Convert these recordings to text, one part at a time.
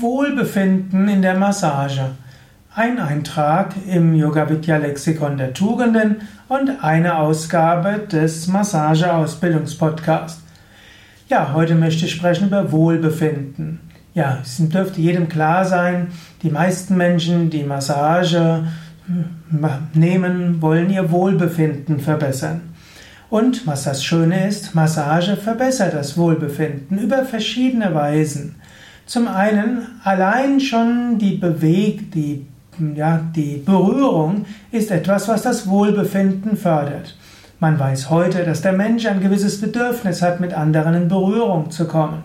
Wohlbefinden in der Massage. Ein Eintrag im Yoga Vidya Lexikon der Tugenden und eine Ausgabe des Massageausbildungspodcasts. Ja, heute möchte ich sprechen über Wohlbefinden. Ja, es dürfte jedem klar sein, die meisten Menschen, die Massage hm, nehmen, wollen ihr Wohlbefinden verbessern. Und was das Schöne ist, Massage verbessert das Wohlbefinden über verschiedene Weisen. Zum einen allein schon die Beweg, die, ja, die Berührung ist etwas, was das Wohlbefinden fördert. Man weiß heute, dass der Mensch ein gewisses Bedürfnis hat, mit anderen in Berührung zu kommen.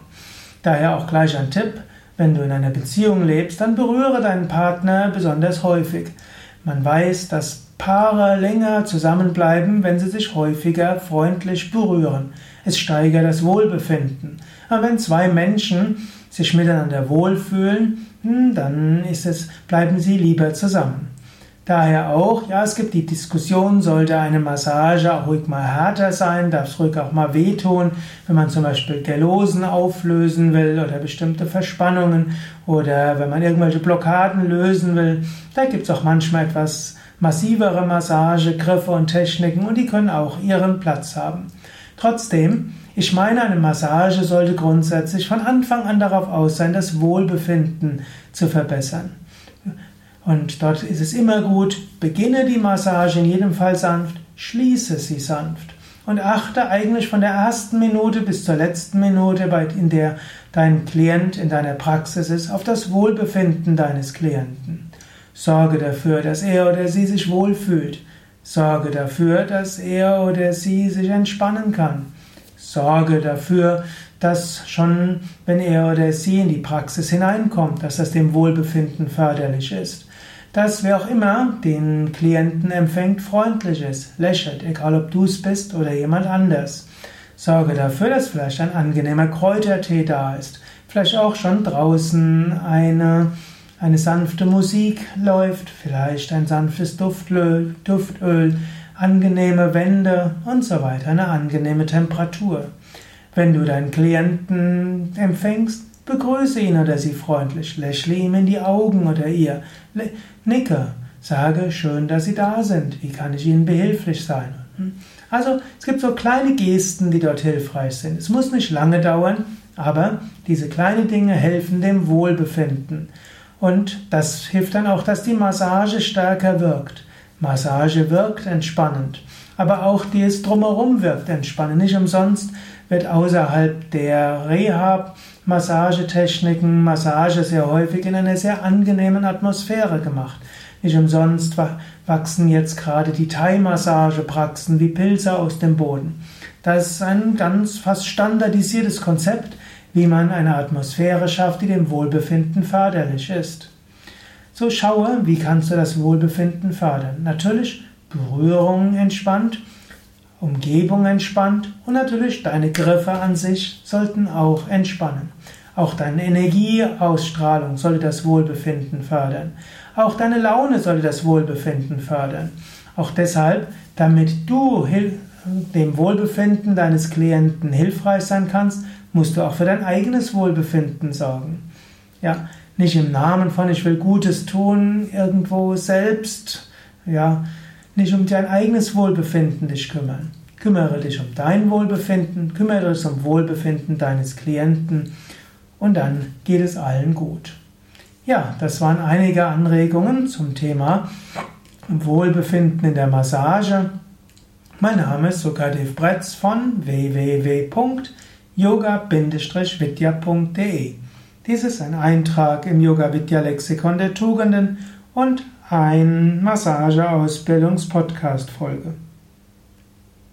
Daher auch gleich ein Tipp, wenn du in einer Beziehung lebst, dann berühre deinen Partner besonders häufig. Man weiß, dass Paare länger zusammenbleiben, wenn sie sich häufiger freundlich berühren. Es steigert das Wohlbefinden. Aber wenn zwei Menschen sich miteinander wohlfühlen, hm, dann ist es, bleiben sie lieber zusammen. Daher auch, ja, es gibt die Diskussion, sollte eine Massage auch ruhig mal härter sein, darf es ruhig auch mal wehtun, wenn man zum Beispiel Gelosen auflösen will oder bestimmte Verspannungen oder wenn man irgendwelche Blockaden lösen will. Da gibt es auch manchmal etwas massivere Massagegriffe und Techniken und die können auch ihren Platz haben. Trotzdem, ich meine, eine Massage sollte grundsätzlich von Anfang an darauf aus sein, das Wohlbefinden zu verbessern. Und dort ist es immer gut, beginne die Massage in jedem Fall sanft, schließe sie sanft. Und achte eigentlich von der ersten Minute bis zur letzten Minute, in der dein Klient in deiner Praxis ist, auf das Wohlbefinden deines Klienten. Sorge dafür, dass er oder sie sich wohlfühlt. Sorge dafür, dass er oder sie sich entspannen kann. Sorge dafür, dass schon, wenn er oder sie in die Praxis hineinkommt, dass das dem Wohlbefinden förderlich ist. Dass wer auch immer den Klienten empfängt, freundlich ist, lächelt, egal ob du es bist oder jemand anders. Sorge dafür, dass vielleicht ein angenehmer Kräutertee da ist, vielleicht auch schon draußen eine, eine sanfte Musik läuft, vielleicht ein sanftes Duftöl, Duftöl angenehme Wände und so weiter, eine angenehme Temperatur. Wenn du deinen Klienten empfängst, begrüße ihn oder sie freundlich, lächle ihm in die Augen oder ihr, nicke, sage schön, dass sie da sind, wie kann ich ihnen behilflich sein. Hm? Also es gibt so kleine Gesten, die dort hilfreich sind. Es muss nicht lange dauern, aber diese kleinen Dinge helfen dem Wohlbefinden. Und das hilft dann auch, dass die Massage stärker wirkt. Massage wirkt entspannend, aber auch dieses Drumherum wirkt entspannend. Nicht umsonst wird außerhalb der Rehab-Massagetechniken Massage sehr häufig in einer sehr angenehmen Atmosphäre gemacht. Nicht umsonst wachsen jetzt gerade die Thai-Massagepraxen wie Pilze aus dem Boden. Das ist ein ganz fast standardisiertes Konzept, wie man eine Atmosphäre schafft, die dem Wohlbefinden förderlich ist. So schaue, wie kannst du das Wohlbefinden fördern. Natürlich Berührung entspannt, Umgebung entspannt und natürlich deine Griffe an sich sollten auch entspannen. Auch deine Energieausstrahlung sollte das Wohlbefinden fördern. Auch deine Laune sollte das Wohlbefinden fördern. Auch deshalb, damit du dem Wohlbefinden deines Klienten hilfreich sein kannst, musst du auch für dein eigenes Wohlbefinden sorgen. Ja, nicht im Namen von ich will Gutes tun, irgendwo selbst, ja, nicht um dein eigenes Wohlbefinden dich kümmern. Kümmere dich um dein Wohlbefinden, kümmere dich um Wohlbefinden deines Klienten und dann geht es allen gut. Ja, das waren einige Anregungen zum Thema Wohlbefinden in der Massage. Mein Name ist Sukadev Bretz von www.yoga-vidya.de dies ist ein Eintrag im Yoga Vidya Lexikon der Tugenden und ein Massageausbildungs Podcast Folge.